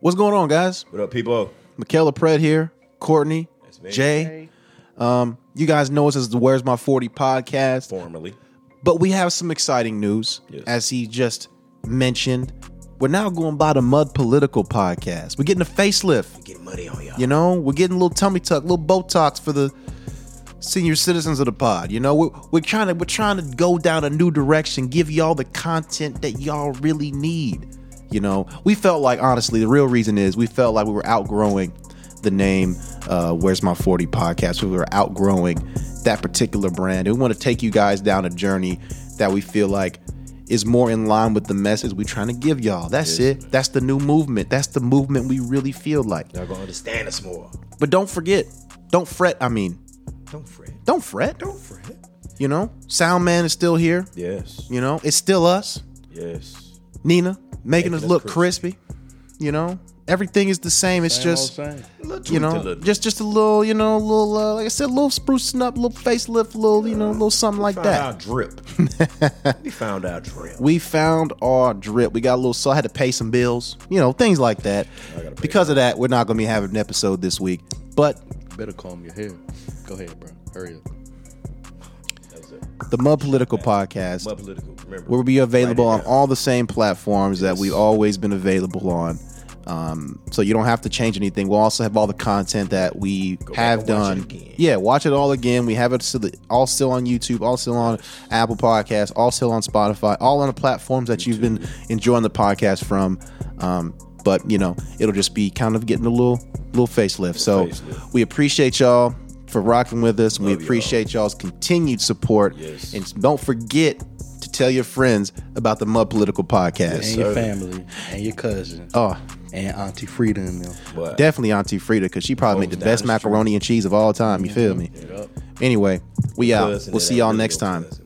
What's going on, guys? What up, people? Michaela Pred here, Courtney, That's me. Jay. Um, you guys know us as the Where's My 40 podcast, Formerly. but we have some exciting news. Yes. As he just mentioned, we're now going by the Mud Political podcast. We're getting a facelift. Get money on y'all. You know, we're getting a little tummy tuck, little Botox for the senior citizens of the pod. You know, we're, we're trying to we're trying to go down a new direction, give y'all the content that y'all really need. You know, we felt like honestly, the real reason is we felt like we were outgrowing the name uh, "Where's My Forty Podcast." We were outgrowing that particular brand, and we want to take you guys down a journey that we feel like is more in line with the message we're trying to give y'all. That's Yes. it. That's the new movement. That's the movement we really feel like. Y'all gonna understand us more. But don't forget, don't fret. I mean, Don't fret. don't fret. Don't fret. You know, Sound Man is still here. Yes. You know, it's still us. Yes. Nina making Making us us look crispy. crispy. You know, everything is the same. It's Same just same. You know, just just a little, you know, a little uh, like I said, a little sprucing up, a little facelift, a little, you know, a little something like found that. our drip. we found our drip. We found our drip. We got a little, so I had to pay some bills, you know, things like that. gotta Because of that, we're not going to be having an episode this week. But Better comb your hair. Go ahead, bro. Hurry up. The Mud Political Podcast Mud political. Remember. will be available on all the same platforms that we've always been available on. Um, so you don't have to change anything. We'll also have all the content that we back have done. Yeah, watch it all again. We have it still, all still on YouTube, all still on Apple Podcasts, all still on Spotify, all on the platforms that you've been enjoying the podcast from. Um, but you know, it'll just be kind of getting a little little facelift. So facelift. we appreciate y'all for rocking with us. we Love y'all. appreciate y'all's continued support. Yes. And don't forget to tell your friends about the Mud Political Podcast. And your family, and your cousin, Oh, and Auntie Frida and them. But definitely Auntie Frida because she probably made the best the street. macaroni and cheese of all time. You feel me? Yup. Anyway, we out. We'll see y'all next time. cousin.